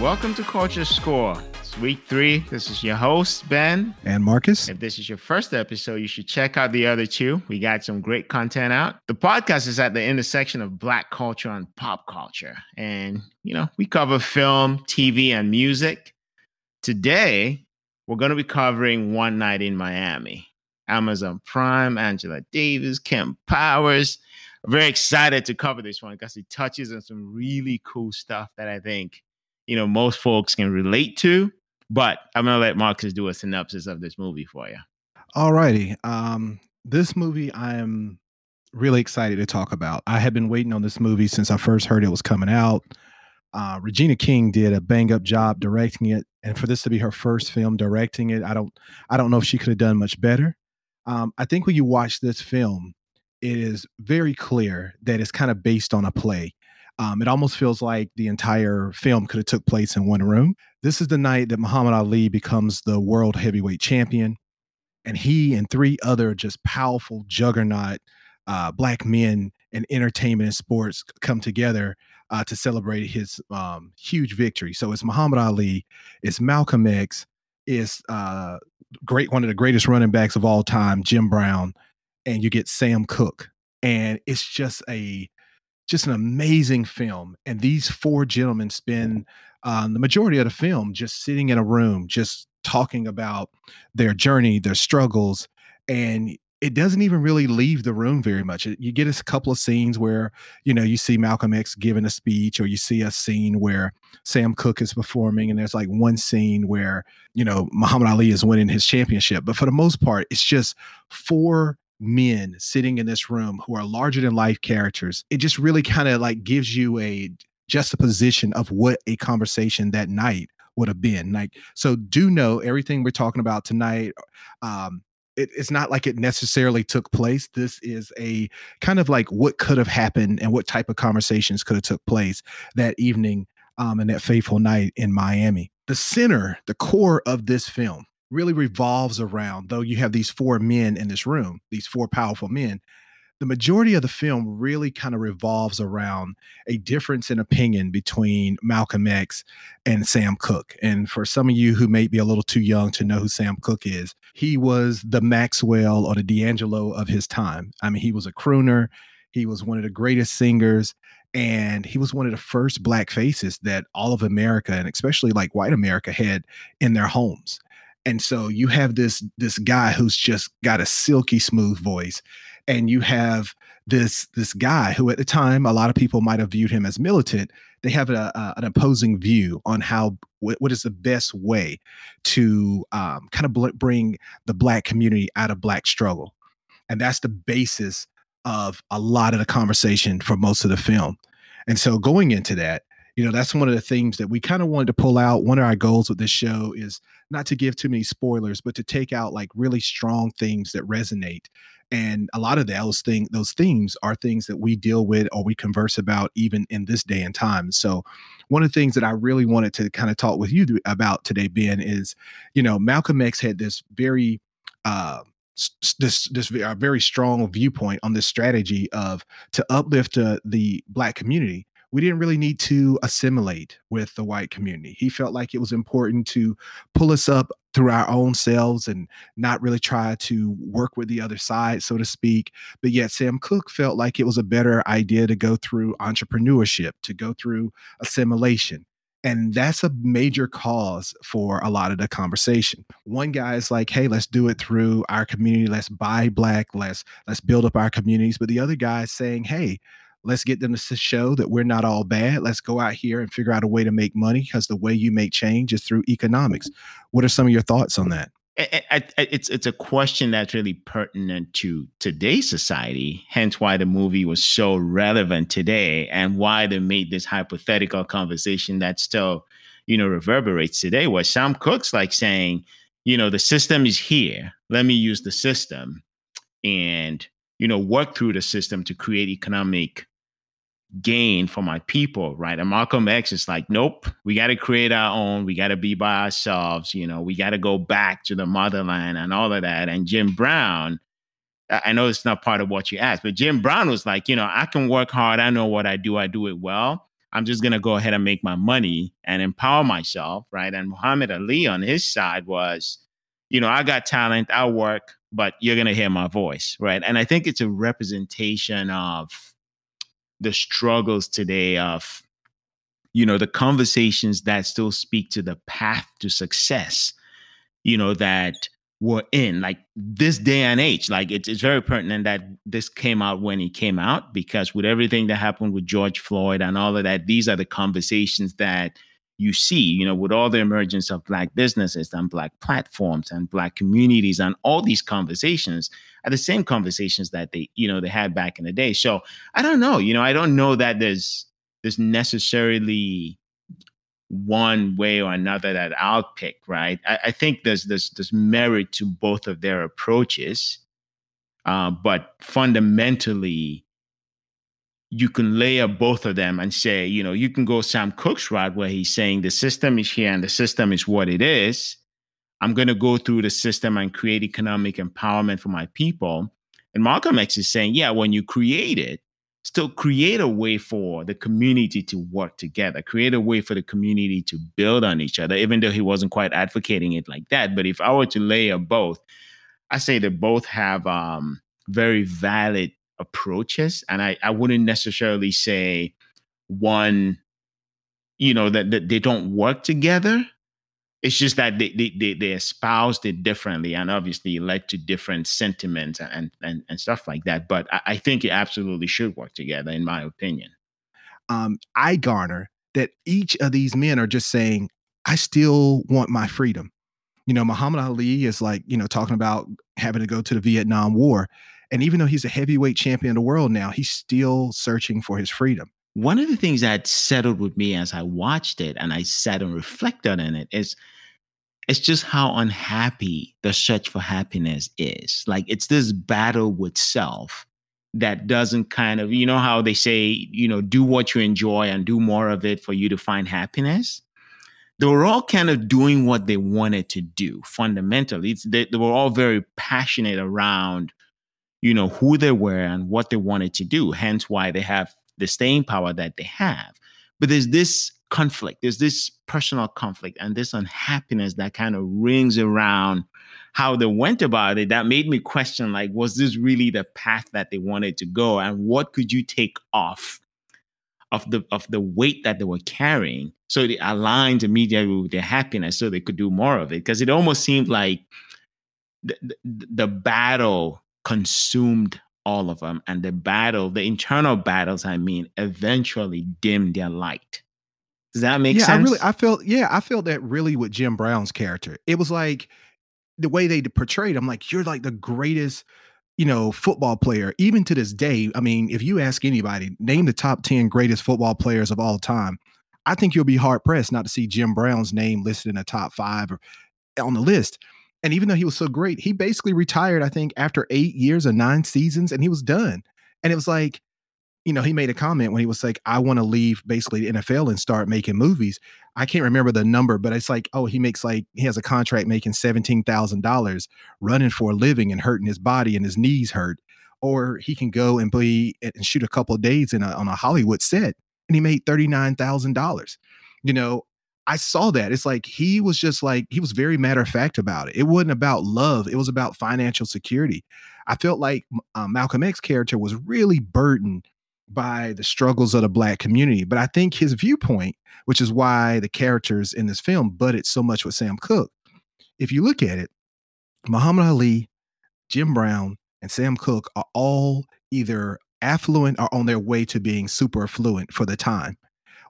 welcome to Culture Score. It's week three. This is your host, Ben. And Marcus. If this is your first episode, you should check out the other two. We got some great content out. The podcast is at the intersection of Black culture and pop culture. And, you know, we cover film, TV, and music. Today, we're going to be covering One Night in Miami. Amazon Prime, Angela Davis, Kemp Powers. I'm very excited to cover this one because it touches on some really cool stuff that I think you know most folks can relate to. But I'm gonna let Marcus do a synopsis of this movie for you. All righty. Um, this movie I am really excited to talk about. I have been waiting on this movie since I first heard it was coming out. Uh, Regina King did a bang up job directing it, and for this to be her first film directing it, I don't, I don't know if she could have done much better. Um, I think when you watch this film, it is very clear that it's kind of based on a play. Um, it almost feels like the entire film could have took place in one room. This is the night that Muhammad Ali becomes the world heavyweight champion, and he and three other just powerful juggernaut uh, black men in entertainment and sports come together uh, to celebrate his um, huge victory. So it's Muhammad Ali, it's Malcolm X, it's uh, great one of the greatest running backs of all time, Jim Brown, and you get Sam Cooke, and it's just a just an amazing film. And these four gentlemen spend um, the majority of the film just sitting in a room, just talking about their journey, their struggles, and it doesn't even really leave the room very much. You get a couple of scenes where you know you see Malcolm X giving a speech, or you see a scene where Sam Cooke is performing, and there's like one scene where you know Muhammad Ali is winning his championship. But for the most part, it's just four men sitting in this room who are larger than life characters, it just really kind of like gives you a juxtaposition of what a conversation that night would have been. Like, so do know everything we're talking about tonight. Um, it, it's not like it necessarily took place. This is a kind of like what could have happened and what type of conversations could have took place that evening um, and that fateful night in Miami. The center, the core of this film really revolves around, though you have these four men in this room, these four powerful men, the majority of the film really kind of revolves around a difference in opinion between Malcolm X and Sam Cooke. And for some of you who may be a little too young to know who Sam Cooke is, he was the Maxwell or the D'Angelo of his time. I mean, he was a crooner, he was one of the greatest singers. And he was one of the first black faces that all of America and especially like white America had in their homes and so you have this this guy who's just got a silky smooth voice and you have this this guy who at the time a lot of people might have viewed him as militant. They have a, a, an opposing view on how what, what is the best way to um, kind of bl- bring the black community out of black struggle. And that's the basis of a lot of the conversation for most of the film. And so going into that you know that's one of the things that we kind of wanted to pull out. One of our goals with this show is not to give too many spoilers but to take out like really strong things that resonate. And a lot of those things those themes are things that we deal with or we converse about even in this day and time. So one of the things that i really wanted to kind of talk with you about today ben is you know malcolm x had this very uh this this very strong viewpoint on this strategy of to uplift uh, the black community we didn't really need to assimilate with the white community. He felt like it was important to pull us up through our own selves and not really try to work with the other side, so to speak. But yet, Sam Cooke felt like it was a better idea to go through entrepreneurship, to go through assimilation. And that's a major cause for a lot of the conversation. One guy is like, hey, let's do it through our community. Let's buy black. Let's let's build up our communities. But the other guy is saying, hey, Let's get them to show that we're not all bad. Let's go out here and figure out a way to make money because the way you make change is through economics. What are some of your thoughts on that? it's it's a question that's really pertinent to today's society hence why the movie was so relevant today and why they made this hypothetical conversation that still you know reverberates today where sam cooke's like saying you know the system is here let me use the system and you know work through the system to create economic gain for my people, right? And Malcolm X is like, nope, we got to create our own. We got to be by ourselves. You know, we got to go back to the motherland and all of that. And Jim Brown, I know it's not part of what you asked, but Jim Brown was like, you know, I can work hard. I know what I do. I do it well. I'm just gonna go ahead and make my money and empower myself, right? And Muhammad Ali on his side was, you know, I got talent, I work, but you're gonna hear my voice, right? And I think it's a representation of the struggles today of, you know, the conversations that still speak to the path to success, you know, that we're in like this day and age like it's, it's very pertinent that this came out when it came out because with everything that happened with george floyd and all of that these are the conversations that you see you know with all the emergence of black businesses and black platforms and black communities and all these conversations are the same conversations that they you know they had back in the day so i don't know you know i don't know that there's there's necessarily one way or another that I'll pick, right? I, I think there's there's there's merit to both of their approaches, uh, but fundamentally, you can layer both of them and say, you know, you can go Sam Cooke's route where he's saying the system is here and the system is what it is. I'm going to go through the system and create economic empowerment for my people. And Malcolm X is saying, yeah, when you create it, still create a way for the community to work together, create a way for the community to build on each other, even though he wasn't quite advocating it like that. But if I were to layer both, I say that both have um, very valid approaches. And I, I wouldn't necessarily say one, you know, that, that they don't work together it's just that they, they, they, they, espoused it differently and obviously led to different sentiments and, and, and stuff like that. But I, I think it absolutely should work together, in my opinion. Um, I garner that each of these men are just saying, I still want my freedom. You know, Muhammad Ali is like, you know, talking about having to go to the Vietnam War. And even though he's a heavyweight champion of the world now, he's still searching for his freedom. One of the things that settled with me as I watched it and I sat and reflected on it is it's just how unhappy the search for happiness is. Like it's this battle with self that doesn't kind of, you know, how they say, you know, do what you enjoy and do more of it for you to find happiness. They were all kind of doing what they wanted to do fundamentally. It's, they, they were all very passionate around, you know, who they were and what they wanted to do. Hence why they have the staying power that they have. But there's this conflict, there's this personal conflict and this unhappiness that kind of rings around how they went about it that made me question like was this really the path that they wanted to go and what could you take off of the of the weight that they were carrying so it aligned immediately with their happiness so they could do more of it because it almost seemed like the, the, the battle consumed all of them. And the battle, the internal battles, I mean, eventually dim their light. Does that make yeah, sense? I really, I felt, yeah, I felt that really with Jim Brown's character. It was like the way they portrayed him, like, you're like the greatest, you know, football player, even to this day. I mean, if you ask anybody, name the top 10 greatest football players of all time, I think you'll be hard pressed not to see Jim Brown's name listed in the top five or on the list. And even though he was so great, he basically retired, I think, after eight years or nine seasons, and he was done. And it was like, you know, he made a comment when he was like, I want to leave basically the NFL and start making movies. I can't remember the number, but it's like, oh, he makes like, he has a contract making $17,000 running for a living and hurting his body and his knees hurt. Or he can go and be and shoot a couple days in a, on a Hollywood set and he made $39,000. You know, I saw that. It's like he was just like he was very matter of fact about it. It wasn't about love. It was about financial security. I felt like uh, Malcolm X character was really burdened by the struggles of the black community. But I think his viewpoint, which is why the characters in this film butted so much with Sam Cooke. If you look at it, Muhammad Ali, Jim Brown, and Sam Cooke are all either affluent or on their way to being super affluent for the time.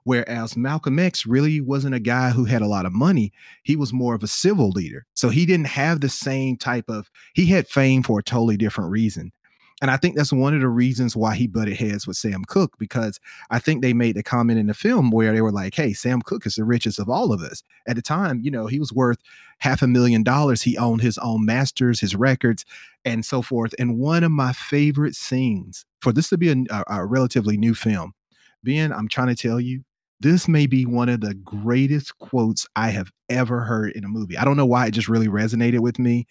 Whereas Malcolm X really wasn't a guy who had a lot of money. He was more of a civil leader. So he didn't have the same type of, he had fame for a totally different reason. And I think that's one of the reasons why he butted heads with Sam Cooke, because I think they made the comment in the film where they were like, hey, Sam Cooke is the richest of all of us. At the time, you know, he was worth half a million dollars. He owned his own masters, his records, and so forth. And one of my favorite scenes for this to be a, a, a relatively new film, Ben, I'm trying to tell you, this may be one of the greatest quotes I have ever heard in a movie. I don't know why it just really resonated with me.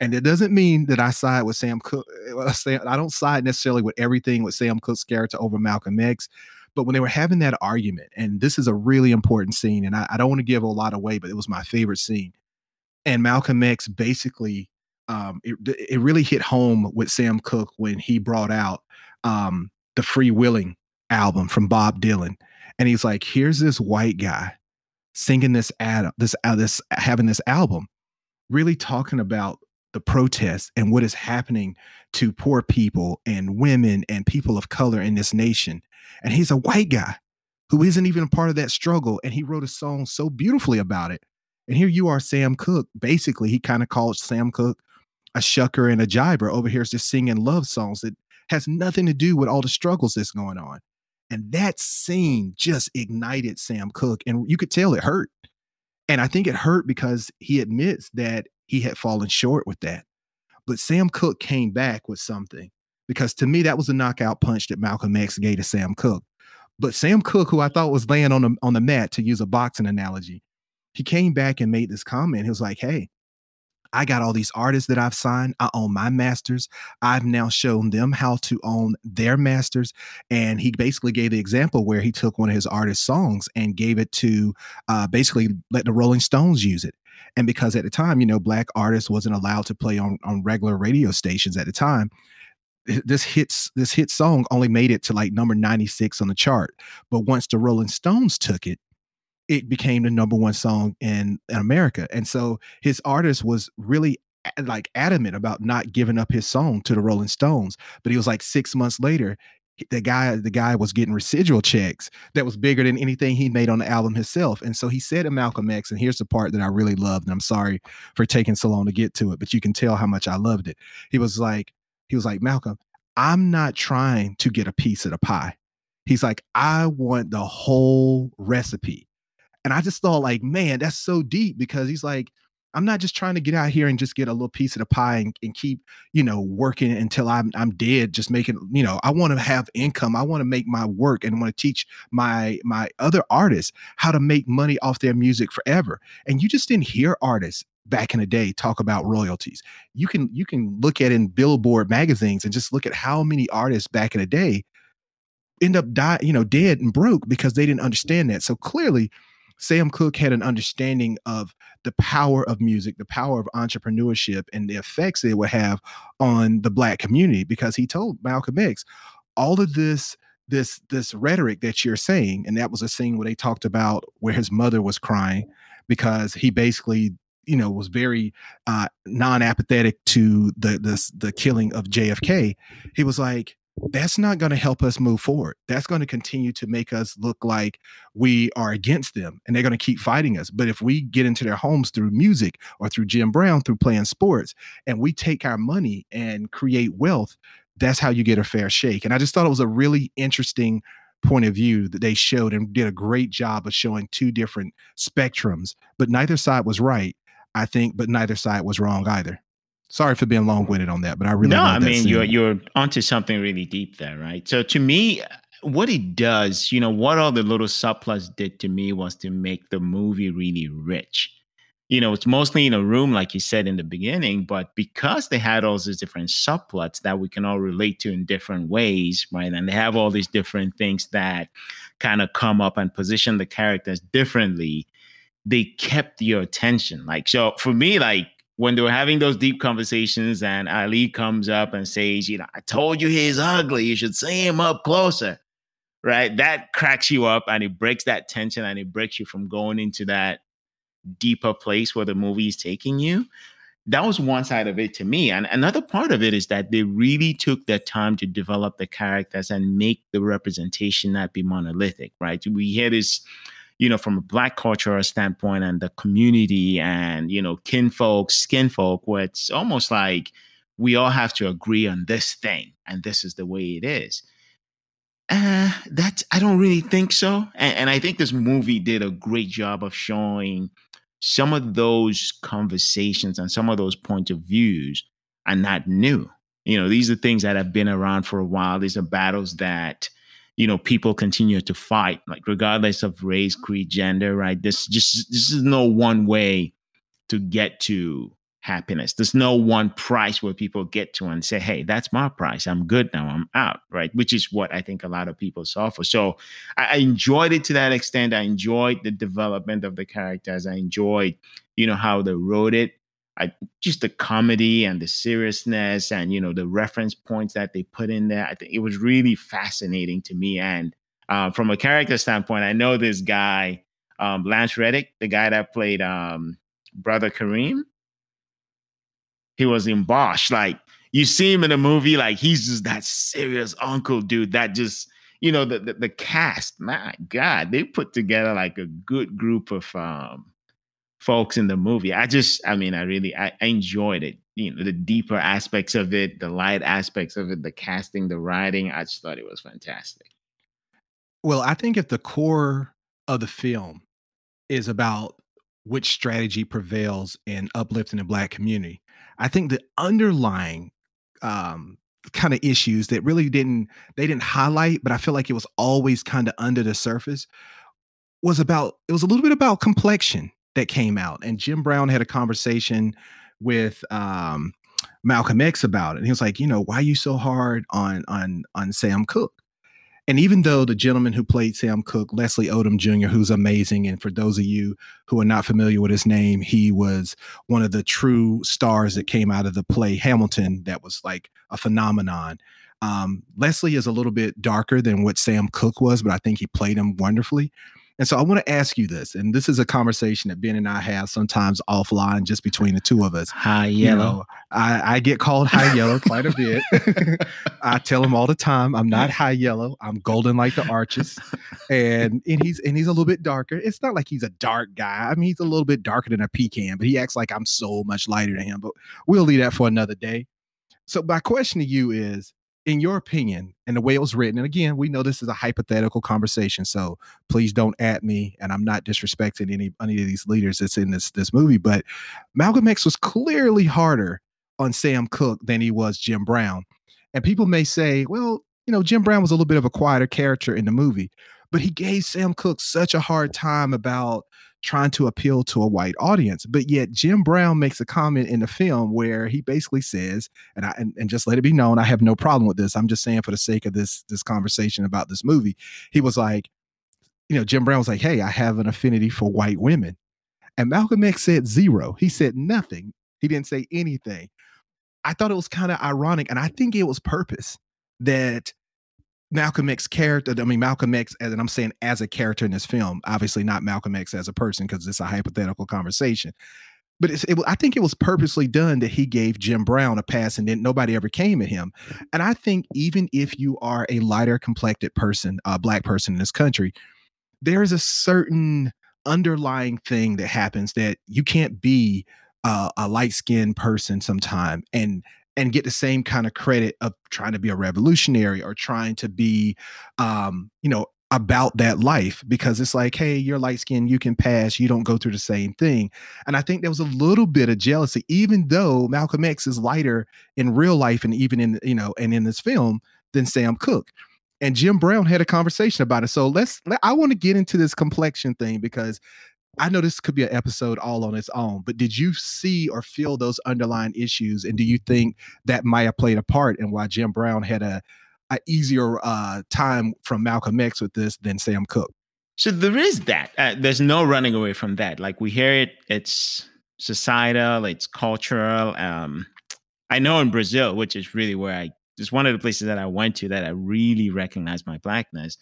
And it doesn't mean that I side with Sam Cooke. Eh, I don't side necessarily with everything with Sam Cooke's character over Malcolm X, But when they were having that argument, and this is a really important scene, and I, I don't want to give a lot away, but it was my favorite scene. And Malcolm X basically, um, it, it really hit home with Sam Cooke when he brought out um, the Freewheeling album from Bob Dylan. And he's like, here's this white guy singing this ad, this, uh, this, having this album, really talking about the protests and what is happening to poor people and women and people of color in this nation. And he's a white guy who isn't even a part of that struggle. And he wrote a song so beautifully about it. And here you are, Sam Cooke. Basically, he kind of calls Sam Cooke a shucker and a jiber over here is just singing love songs that has nothing to do with all the struggles that's going on. And that scene just ignited Sam Cooke. And you could tell it hurt. And I think it hurt because he admits that he had fallen short with that. But Sam Cooke came back with something because to me, that was a knockout punch that Malcolm X gave to Sam Cooke. But Sam Cooke, who I thought was laying on the, on the mat to use a boxing analogy, he came back and made this comment. He was like, Hey, I got all these artists that I've signed. I own my masters. I've now shown them how to own their masters. And he basically gave the example where he took one of his artist songs and gave it to uh, basically let the Rolling Stones use it. And because at the time, you know, black artists wasn't allowed to play on, on regular radio stations at the time, this hits this hit song only made it to like number 96 on the chart. But once the Rolling Stones took it, it became the number one song in, in America. And so his artist was really like adamant about not giving up his song to the Rolling Stones. But he was like six months later, the guy the guy was getting residual checks that was bigger than anything he made on the album himself. And so he said to Malcolm X, and here's the part that I really loved, and I'm sorry for taking so long to get to it, but you can tell how much I loved it. He was like, he was like, Malcolm, I'm not trying to get a piece of the pie. He's like, I want the whole recipe. And I just thought, like, man, that's so deep because he's like, I'm not just trying to get out here and just get a little piece of the pie and, and keep, you know, working until I'm I'm dead, just making, you know, I want to have income. I want to make my work and want to teach my my other artists how to make money off their music forever. And you just didn't hear artists back in the day talk about royalties. You can you can look at in Billboard magazines and just look at how many artists back in the day end up die, you know, dead and broke because they didn't understand that. So clearly Sam Cooke had an understanding of the power of music, the power of entrepreneurship, and the effects it would have on the black community because he told Malcolm X, all of this this this rhetoric that you're saying and that was a scene where they talked about where his mother was crying because he basically you know was very uh non-apathetic to the the the killing of JFK he was like that's not going to help us move forward. That's going to continue to make us look like we are against them and they're going to keep fighting us. But if we get into their homes through music or through Jim Brown, through playing sports, and we take our money and create wealth, that's how you get a fair shake. And I just thought it was a really interesting point of view that they showed and did a great job of showing two different spectrums, but neither side was right, I think, but neither side was wrong either. Sorry for being long winded on that, but I really no. I mean, you're you're onto something really deep there, right? So to me, what it does, you know, what all the little subplots did to me was to make the movie really rich. You know, it's mostly in a room, like you said in the beginning, but because they had all these different subplots that we can all relate to in different ways, right? And they have all these different things that kind of come up and position the characters differently. They kept your attention. Like, so for me, like when they were having those deep conversations and Ali comes up and says, you know, I told you he's ugly. You should see him up closer. Right. That cracks you up and it breaks that tension and it breaks you from going into that deeper place where the movie is taking you. That was one side of it to me. And another part of it is that they really took their time to develop the characters and make the representation not be monolithic, right? We hear this you know, from a black cultural standpoint and the community and, you know, kinfolk, skinfolk, where it's almost like we all have to agree on this thing and this is the way it is. Uh, that's I don't really think so. And, and I think this movie did a great job of showing some of those conversations and some of those points of views are not new. You know, these are things that have been around for a while. These are battles that you know people continue to fight like regardless of race creed gender right this just this is no one way to get to happiness. There's no one price where people get to and say, hey, that's my price. I'm good now. I'm out. Right. Which is what I think a lot of people suffer. So I, enjoyed it to that extent. I enjoyed the development of the characters. I enjoyed, you know, how they wrote it. I just the comedy and the seriousness and you know the reference points that they put in there. I think it was really fascinating to me. And uh, from a character standpoint, I know this guy, um, Lance Reddick, the guy that played um, Brother Kareem he was in Bosch. Like you see him in a movie, like he's just that serious uncle dude that just, you know, the, the, the cast, my God, they put together like a good group of um folks in the movie. I just, I mean, I really I, I enjoyed it. You know, the deeper aspects of it, the light aspects of it, the casting, the writing. I just thought it was fantastic. Well, I think if the core of the film is about which strategy prevails in uplifting the black community, I think the underlying um, kind of issues that really didn't they didn't highlight, but I feel like it was always kind of under the surface was about it was a little bit about complexion that came out. And Jim Brown had a conversation with um, Malcolm X about it. And he was like, you know, why are you so hard on on on Sam Cooke? And even though the gentleman who played Sam Cooke, Leslie Odom Jr., who's amazing, and for those of you who are not familiar with his name, he was one of the true stars that came out of the play Hamilton that was like a phenomenon. Um, Leslie is a little bit darker than what Sam Cooke was, but I think he played him wonderfully. And so I want to ask you this, and this is a conversation that Ben and I have sometimes offline, just between the two of us. High yellow. You know, I, I, get called high yellow quite a bit. I tell him all the time, I'm not high yellow. I'm golden like the arches, and and he's and he's a little bit darker. It's not like he's a dark guy. I mean, he's a little bit darker than a pecan, but he acts like I'm so much lighter than him. But we'll leave that for another day. So my question to you is in your opinion, and the way it was written, and again, we know this is a hypothetical conversation, so please don't at me. And I'm not disrespecting any any of these leaders that's in this this movie, but Malcolm X was clearly harder on Sam Cooke than he was Jim Brown. And people may say, well, you know, Jim Brown was a little bit of a quieter character in the movie, but he gave Sam Cooke such a hard time about trying to appeal to a white audience. But yet Jim Brown makes a comment in the film where he basically says, and I and, and, just let it be known, I have no problem with this. I'm just saying for the sake of this this conversation about this movie, he was like, you know, Jim Brown was like, hey, I have an affinity for white women. And Malcolm X said zero. He said nothing. He didn't say anything. I thought it was kind of ironic, and I think it was purpose that Malcolm X character, I mean Malcolm X, and I'm saying as a character in this film, obviously not Malcolm X as a person because it's a hypothetical conversation. But it, I think it was purposely done that he gave Jim Brown a pass, and then nobody ever came at him. And I think even if you are a lighter complected person, a black person in this country, there is a certain underlying thing that happens that you can't be uh, a light skinned person sometime and and get the same kind of credit of trying to be a revolutionary or trying to be um you know about that life because it's like hey you're light skinned you can pass you don't go through the same thing. And i think there was a little bit of jealousy even though malcolm x is lighter in real life and even in you know and in this film than sam cooke. And jim brown had a conversation about it. So let's i want to get into this complexion thing because I know this could be an episode all on its own, but did you see or feel those underlying issues, and do you think that might have played a part in why Jim Brown had a, a easier uh, time from Malcolm X with this than Sam Cooke? So there is that. Uh, there's no running away from that. Like we hear it, it's societal, it's cultural. Um, I know in Brazil, which is really where I, it's one of the places that I went to that I really recognized my blackness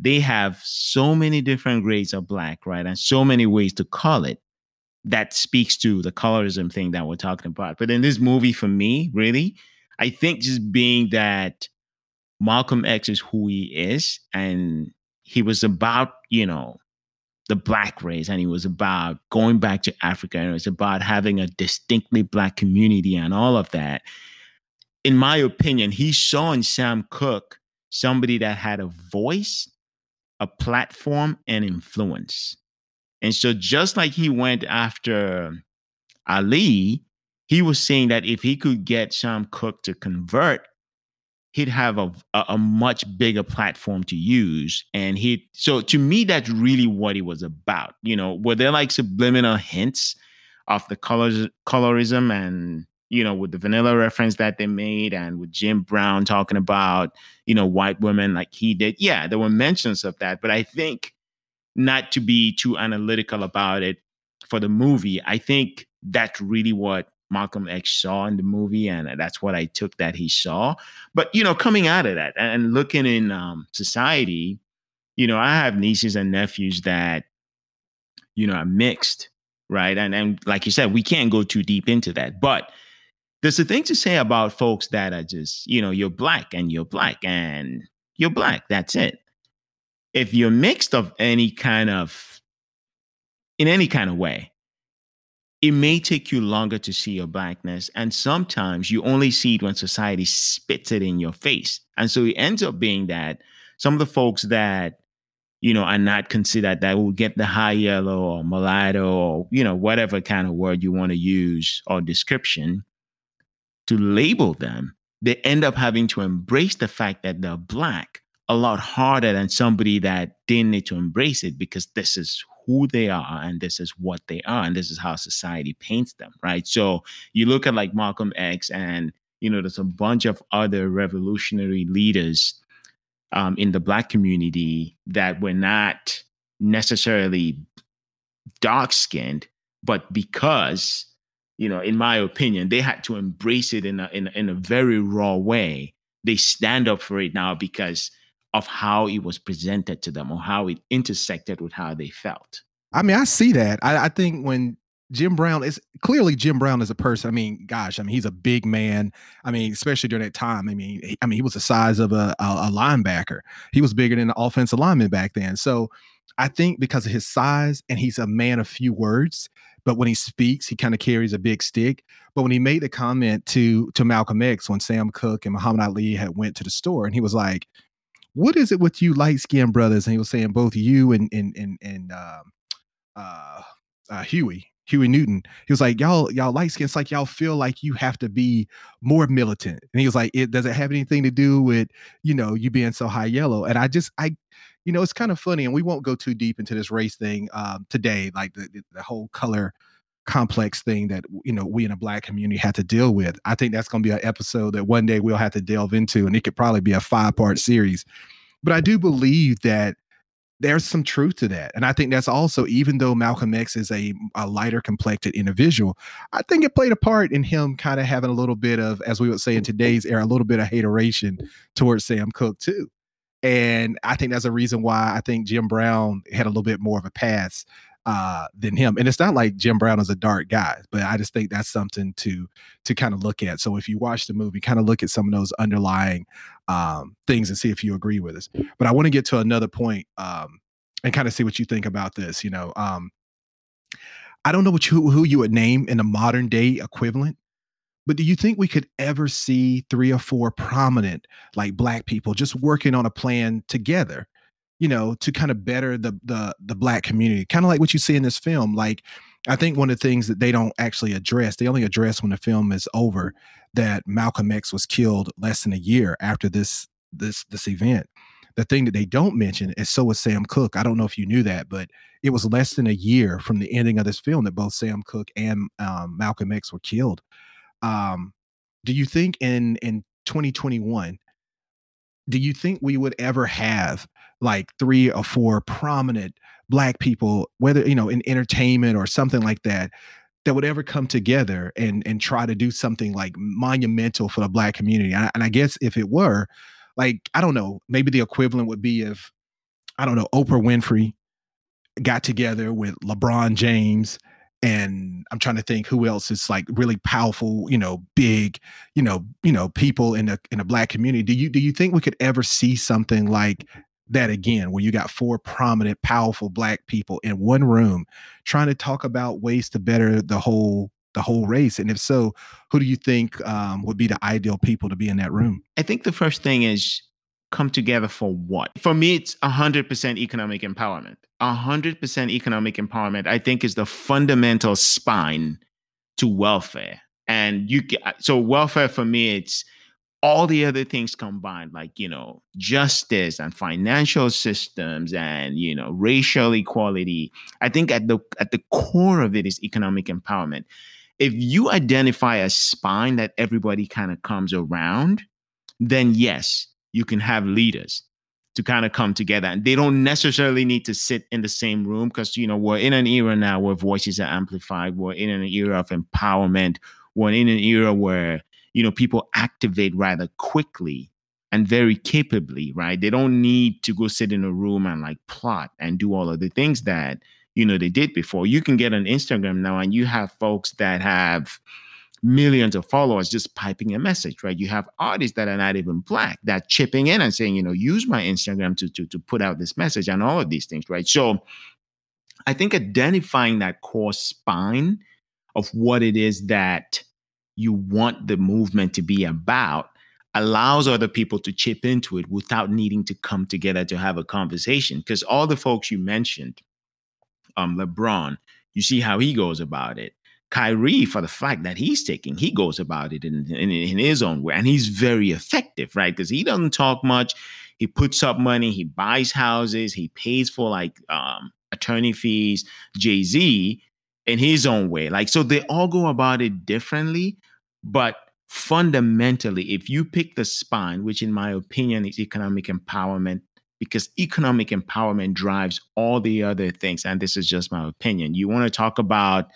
they have so many different grades of black, right? And so many ways to call it that speaks to the colorism thing that we're talking about. But in this movie, for me, really, I think just being that Malcolm X is who he is, and he was about, you know, the black race, and he was about going back to Africa, and it was about having a distinctly black community and all of that. In my opinion, he saw in Sam Cooke somebody that had a voice a platform and influence. And so, just like he went after Ali, he was saying that if he could get Sam Cooke to convert, he'd have a, a, a, much bigger platform to use. And he, so to me, that's really what he was about. You know, were there like subliminal hints of the colors colorism and you know with the vanilla reference that they made and with Jim Brown talking about you know white women like he did yeah there were mentions of that but I think not to be too analytical about it for the movie I think that's really what Malcolm X saw in the movie, and that's what I took that he saw. But you know, coming out of that and looking in um, society, you know, I have nieces and nephews that you know are mixed, right? And and like you said, we can't go too deep into that, but there's a thing to say about folks that are just you know you're black and you're black and you're black. That's it. If you're mixed of any kind of in any kind of way, it may take you longer to see your blackness. And sometimes you only see it when society spits it in your face. And so it ends up being that some of the folks that, you know, are not considered that will get the high yellow or mulatto or, you know, whatever kind of word you want to use or description to label them, they end up having to embrace the fact that they're black a lot harder than somebody that didn't need to embrace it because this is who they are and this is what they are and this is how society paints them right? So you look at like malcolm x and you know there's a bunch of other revolutionary leaders um, in the black community that were not necessarily dark skinned but because you know in my opinion they had to embrace it in a, in, in a very raw way they stand up for it now because of how it was presented to them or how it intersected with how they felt. I mean, I see that. I, I think when Jim Brown is clearly Jim Brown as a person. I mean, gosh, I mean, he's a big man. I mean, especially during that time. I mean, he, I mean, he was the size of a, a, a linebacker. He was bigger than the offensive lineman back then. So I think because of his size and he's a man of few words, but when he speaks, he kind of carries a big stick. But when he made the comment to to Malcolm X when Sam Cooke and Muhammad Ali had went to the store, and he was like, what is it with you light skinned brothers? And he was saying both you and and and and um, uh, uh, Huey. Huey Newton. He was like, y'all, y'all light skin. It's like y'all feel like you have to be more militant. And he was like, it does it have anything to do with, you know, you being so high yellow? And I just, I, you know, it's kind of funny, and we won't go too deep into this race thing um, today, like the, the, whole color complex thing that you know we in a black community had to deal with. I think that's going to be an episode that one day we'll have to delve into, and it could probably be a five part series. But I do believe that there's some truth to that, and I think that's also even though Malcolm X is a, a lighter complected individual, I think it played a part in him kind of having a little bit of, as we would say in today's era, a little bit of hateration towards Sam Cooke too. And I think that's a reason why I think Jim Brown had a little bit more of a pass uh, than him. And it's not like Jim Brown is a dark guy, but I just think that's something to to kind of look at. So if you watch the movie, kind of look at some of those underlying um, things and see if you agree with us. But I want to get to another point um, and kind of see what you think about this. You know, um, I don't know what you, who you would name in a modern day equivalent. But do you think we could ever see three or four prominent, like black people, just working on a plan together? you know, to kind of better the the the black community. Kind of like what you see in this film. Like, I think one of the things that they don't actually address, they only address when the film is over, that Malcolm X was killed less than a year after this this this event. The thing that they don't mention is so was Sam Cooke. I don't know if you knew that, but it was less than a year from the ending of this film that both Sam Cooke and um, Malcolm X were killed. Um, do you think in in 2021 do you think we would ever have like three or four prominent black people whether you know in entertainment or something like that that would ever come together and and try to do something like monumental for the black community? And I, and I guess if it were like i don't know maybe the equivalent would be if i don't know oprah winfrey got together with lebron james and I'm trying to think who else is like really powerful, you know, big, you know, you know, people in a in a black community. Do you do you think we could ever see something like that again, where you got four prominent, powerful black people in one room trying to talk about ways to better the whole the whole race? And if so, who do you think um, would be the ideal people to be in that room? I think the first thing is come together for what? For me, it's 100% economic empowerment. 100% economic empowerment, I think, is the fundamental spine to welfare. And you, uh, so welfare for me, it's all the other things combined, like, you know, justice and financial systems and, you know, racial equality, I think at the at the core of it is economic empowerment. If you identify a spine that everybody kind of comes around, then yes, you can have leaders to kind of come together. And they don't necessarily need to sit in the same room because you know we're in an era now where voices are amplified. We're in an era of empowerment. We're in an era where you know people activate rather quickly and very capably right? They don't need to go sit in a room and like plot and do all of the things that you know they did before. You can get on instagram now and you have folks that have millions of followers just piping a message right you have artists that are not even black that chipping in and saying you know use my instagram to to, to put out this message and all of these things right so i think identifying that core spine of what it is that you want the movement to be about allows other people to chip into it without needing to come together to have a conversation. Because all the folks you mentioned, um, LeBron, you see how he goes about it. Kyrie, for the fact that he's taking, he goes about it in, in, in his own way. And he's very effective, right? Because he doesn't talk much. He puts up money, he buys houses, he pays for like um, attorney fees. Jay Z in his own way. Like, so they all go about it differently. But fundamentally, if you pick the spine, which in my opinion is economic empowerment, because economic empowerment drives all the other things, and this is just my opinion. You want to talk about,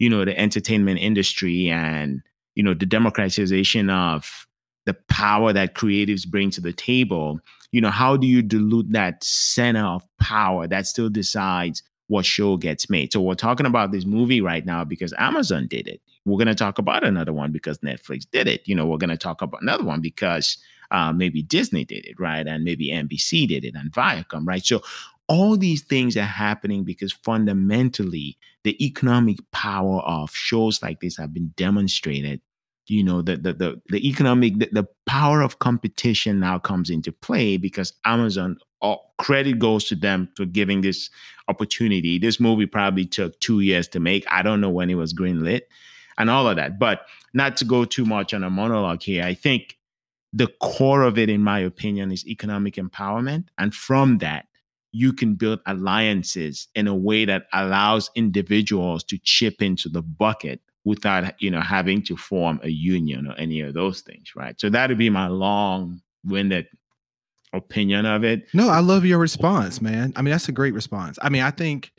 you know, the entertainment industry and, you know, the democratization of the power that creatives bring to the table. You know, how do you dilute that center of power that still decides what show gets made. So we're talking about this movie right now because Amazon did it. We're going to talk about another one because Netflix did it. You know, we're going to talk about another one because uh, maybe Disney did it, right? And maybe NBC did it and Viacom, right? So all these things are happening because fundamentally the economic power of shows like this have been demonstrated. You know the the the, the economic the, the, power of competition now comes into play because amazon all credit goes to them for giving this opportunity. This movie probably took two years to make. I don't know when it was greenlit and all of that. But not to go too much on a monologue here i think the core of it in my opinion is economic empowerment. And from that you can build alliances in a way that allows individuals to chip into the bucket without you know having to form a union or any of those things right? So that'd be my long-winded opinion of it. No i love your response man. I mean that's a great response. I mean i think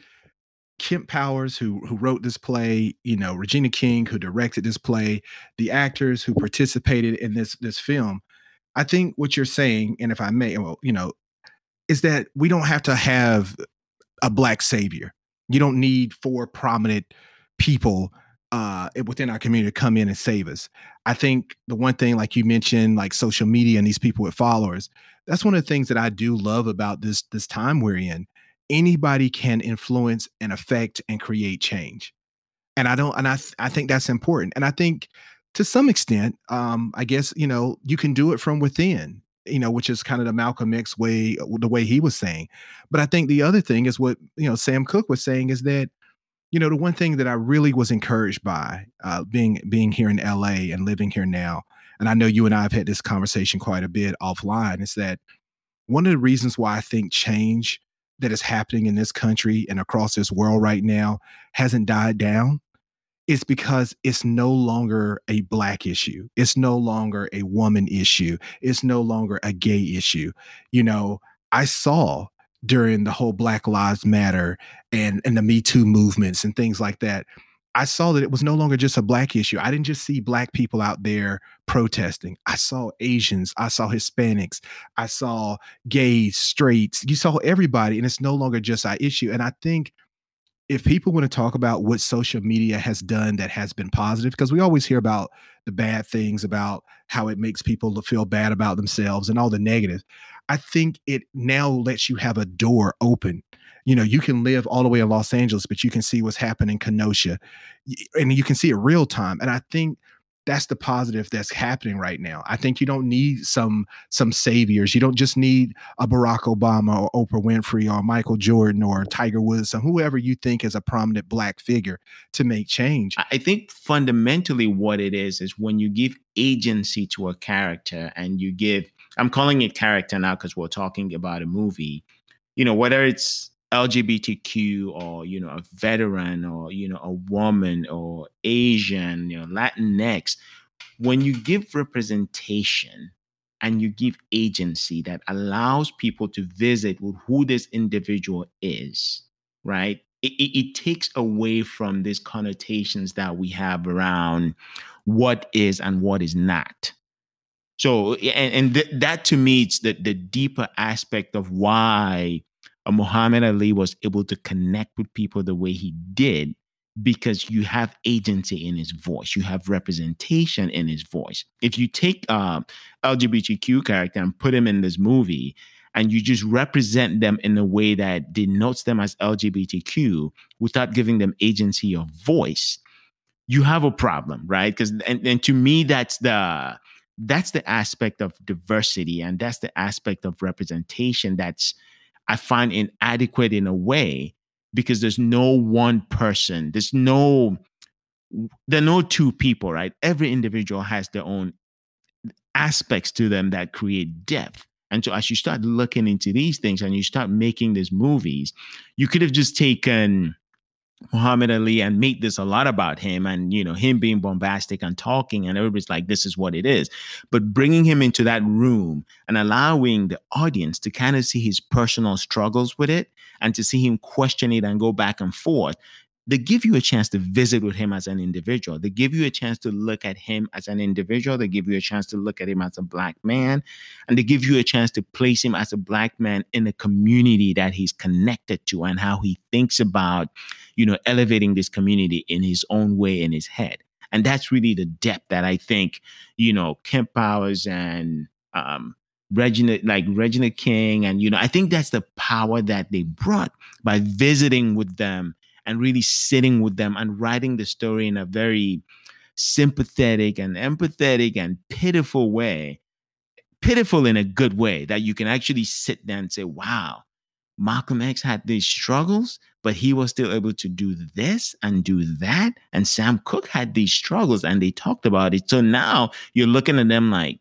Kemp Powers, who who wrote this play, you know, Regina King, who directed this play, the actors who participated in this this film. I think what you're saying, and if I may, well, you know, is that we don't have to have a black savior. You don't need four prominent people uh, within our community to come in and save us. I think the one thing, like you mentioned, like social media and these people with followers, that's one of the things that I do love about this this time we're in. Anybody can influence and affect and create change, and I don't, and I I think that's important. And I think to some extent, um, I guess you know you can do it from within. You know, which is kind of the Malcolm X way, the way he was saying. But I think the other thing is what you know Sam Cooke was saying is that you know, the one thing that I really was encouraged by uh, being being here in LA and living here now, and I know you and I have had this conversation quite a bit offline, is that one of the reasons why I think change that is happening in this country and across this world right now hasn't died down is because it's no longer a black issue. It's no longer a woman issue. It's no longer a gay issue. You know, I saw during the whole Black Lives Matter and and the Me Too movements and things like that. I saw that it was no longer just a black issue. I didn't just see black people out there protesting. I saw Asians, I saw Hispanics, I saw gays, straights. You saw everybody, and it's no longer just our issue. And I think if people want to talk about what social media has done that has been positive, because we always hear about the bad things about how it makes people feel bad about themselves and all the negative. I think it now lets you have a door open. You know, you can live all the way in Los Angeles, but you can see what's happening in Kenosha, and you can see it real time. And I think that's the positive that's happening right now. I think you don't need some some saviors. You don't just need a Barack Obama or Oprah Winfrey or Michael Jordan or Tiger Woods or whoever you think is a prominent black figure to make change. I think fundamentally what it is is when you give agency to a character and you give I'm calling it character now because we're talking about a movie. You know, whether it's LGBTQ or you know a veteran or you know a woman or Asian, you know Latinx, when you give representation and you give agency that allows people to visit with who this individual is, right? It, it, it takes away from these connotations that we have around what is and what is not. So, and, and th- that to me, it's the, the deeper aspect of why uh, Muhammad Ali was able to connect with people the way he did because you have agency in his voice you have representation in his voice. If you take uh, lgbtq character and put him in this movie and you just represent them in a way that denotes them as lgbtq without giving them agency or voice you have a problem right? Because and, and to me that's the that's the aspect of diversity and that's the aspect of representation that's I find inadequate in a way because there's no one person, there's no there are no two people, right? Every individual has their own aspects to them that create depth. And so as you start looking into these things and you start making these movies, you could have just taken Muhammad Ali and make this a lot about him and you know him being bombastic and talking and everybody's like this is what it is. But bringing him into that room and allowing the audience to kind of see his personal struggles with it and to see him question it and go back and forth they give you a chance to visit with him as an individual. They give you a chance to look at him as an individual. They give you a chance to look at him as a black man. And they give you a chance to place him as a black man in a community that he's connected to and how he thinks about, you know, elevating this community in his own way in his head. And that's really the depth that I think, you know, Kemp Powers and um, Regina, like Regina King, and you know, I think that's the power that they brought by visiting with them and really sitting with them and writing the story in a very sympathetic and empathetic and pitiful way pitiful in a good way that you can actually sit there and say wow malcolm x had these struggles but he was still able to do this and do that and sam cooke had these struggles and they talked about it so now you're looking at them like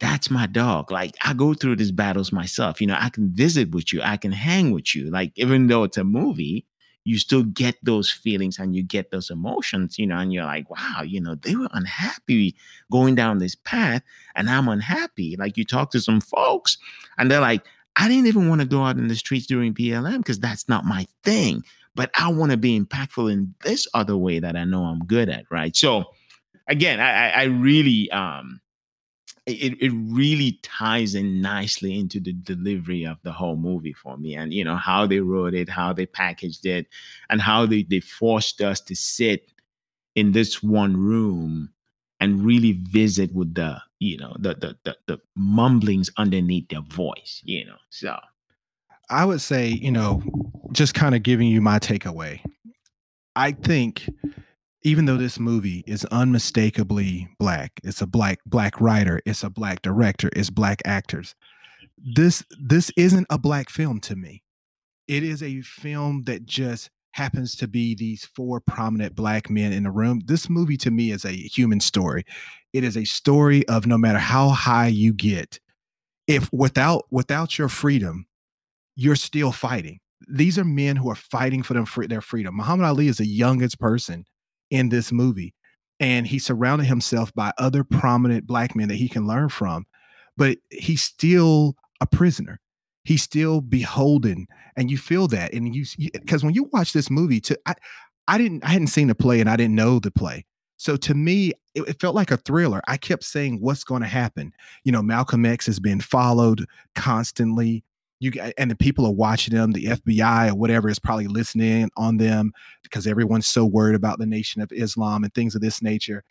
that's my dog. Like I go through these battles myself. You know, I can visit with you, I can hang with you. Like even though it's a movie, you still get those feelings and you get those emotions, you know, and you're like, wow, you know, they were unhappy going down this path and I'm unhappy. Like you talk to some folks and they're like, I didn't even want to go out in the streets during BLM because that's not my thing. But I want to be impactful in this other way that I know I'm good at. Right. So again, I, I really um it, it really ties in nicely into the delivery of the whole movie for me and you know how they wrote it how they packaged it and how they, they forced us to sit in this one room and really visit with the you know the the the, the mumblings underneath their voice you know so. I would say you know just kind of giving you my takeaway. I think even though this movie is unmistakably black, it's a black black writer, it's a black director, it's black actors. This this isn't a black film to me. It is a film that just happens to be these four prominent black men in a room. This movie to me is a human story. It is a story of no matter how high you get, if without without your freedom, you're still fighting. These are men who are fighting for them for their freedom. Muhammad Ali is the youngest person in this movie. And he surrounded himself by other prominent black men that he can learn from, but he's still a prisoner. He's still beholden, and you feel that. And you because when you watch this movie, to I, I didn't, I hadn't seen the play, and I didn't know the play. So to me, it, it felt like a thriller. I kept saying, "What's going to happen?" You know, Malcolm X has been followed constantly you and the people are watching them the fbi or whatever is probably listening on them because everyone's so worried about the nation of islam and things of this nature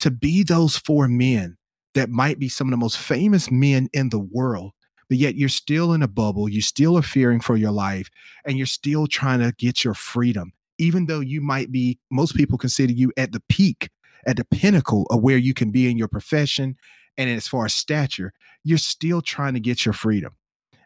to be those four men that might be some of the most famous men in the world but yet you're still in a bubble you still are fearing for your life and you're still trying to get your freedom even though you might be most people consider you at the peak at the pinnacle of where you can be in your profession and as far as stature, you're still trying to get your freedom.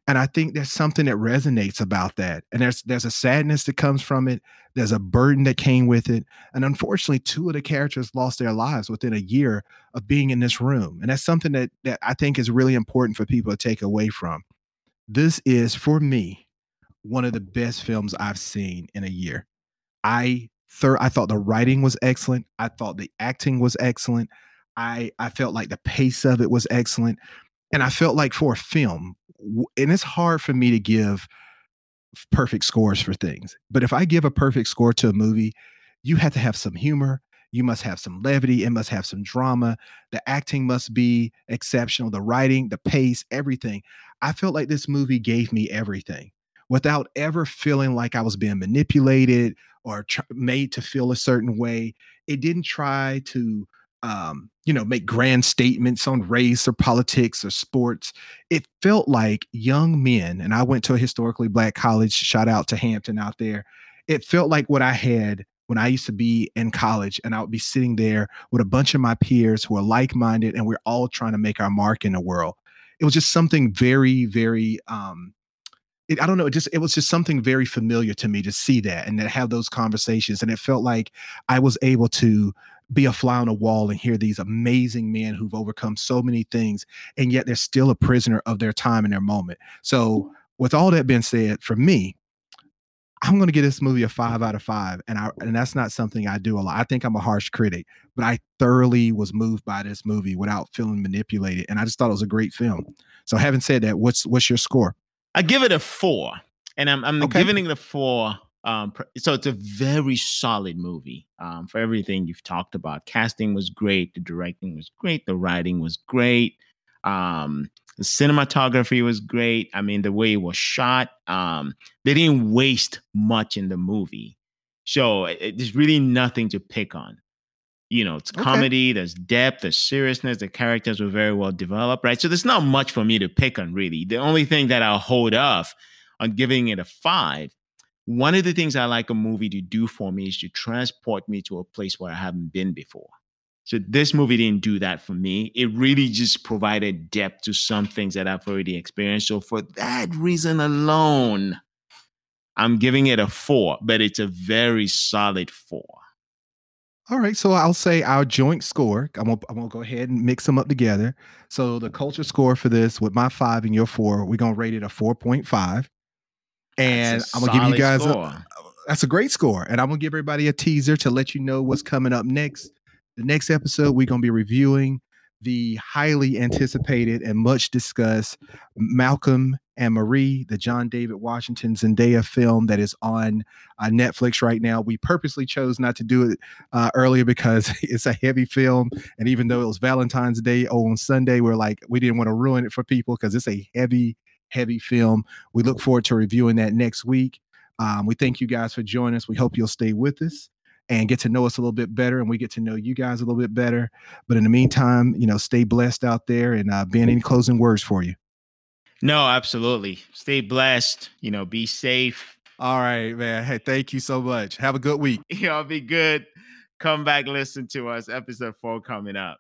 And I think there's something that resonates about that. And there's there's a sadness that comes from it. There's a burden that came with it. And unfortunately, two of the characters lost their lives within a year of being in this room. And that's something that that I think is really important for people to take away from. This is for me one of the best films I've seen in a year. I third I thought the writing was excellent. I thought the acting was excellent. I I felt like the pace of it was excellent. And I felt like for a film, and it's hard for me to give perfect scores for things. But if I give a perfect score to a movie, you have to have some humor. You must have some levity. It must have some drama. The acting must be exceptional. The writing, the pace, everything. I felt like this movie gave me everything without ever feeling like I was being manipulated or tr- made to feel a certain way. It didn't try to um, you know, make grand statements on race or politics or sports. It felt like young men, and I went to a historically black college, shout out to Hampton out there. It felt like what I had when I used to be in college, and I would be sitting there with a bunch of my peers who are like minded, and we're all trying to make our mark in the world. It was just something very, very um, it, I don't know. It just it was just something very familiar to me to see that and to have those conversations, and it felt like I was able to be a fly on a wall and hear these amazing men who've overcome so many things, and yet they're still a prisoner of their time and their moment. So, with all that being said, for me, I'm going to give this movie a five out of five, and I and that's not something I do a lot. I think I'm a harsh critic, but I thoroughly was moved by this movie without feeling manipulated, and I just thought it was a great film. So, having said that, what's what's your score? I give it a four, and I'm I'm okay. giving it a four. Um, so it's a very solid movie um, for everything you've talked about. Casting was great, the directing was great, the writing was great, um, the cinematography was great. I mean, the way it was shot, um, they didn't waste much in the movie. So it, there's really nothing to pick on you know, it's comedy, there's depth, there's seriousness, the characters were very well developed, right? So there's not much for me to pick on, really. The only thing that I'll hold off on giving it a five, one of the things I like a movie to do for me is to transport me to a place where I haven't been before. So this movie didn't do that for me. It really just provided depth to some things that I've already experienced. So for that reason alone, I'm giving it a four, but it's a very solid four. All right, so I'll say our joint score. I'm gonna, I'm gonna go ahead and mix them up together. So the culture score for this, with my five and your four, we're gonna rate it a four point five, and I'm gonna give you guys a, that's a great score, and I'm gonna give everybody a teaser to let you know what's coming up next. The next episode, we're gonna be reviewing the highly anticipated and much discussed Malcolm and Marie, the John David Washington Zendaya film that is on uh, Netflix right now. We purposely chose not to do it uh, earlier because it's a heavy film. And even though it was Valentine's Day on Sunday, we're like, we didn't want to ruin it for people because it's a heavy, heavy film. We look forward to reviewing that next week. Um, we thank you guys for joining us. We hope you'll stay with us and get to know us a little bit better and we get to know you guys a little bit better. But in the meantime, you know, stay blessed out there and uh, Ben, any closing words for you? No, absolutely. Stay blessed, you know, be safe. All right, man. Hey, thank you so much. Have a good week. Y'all be good. Come back, listen to us. Episode four coming up.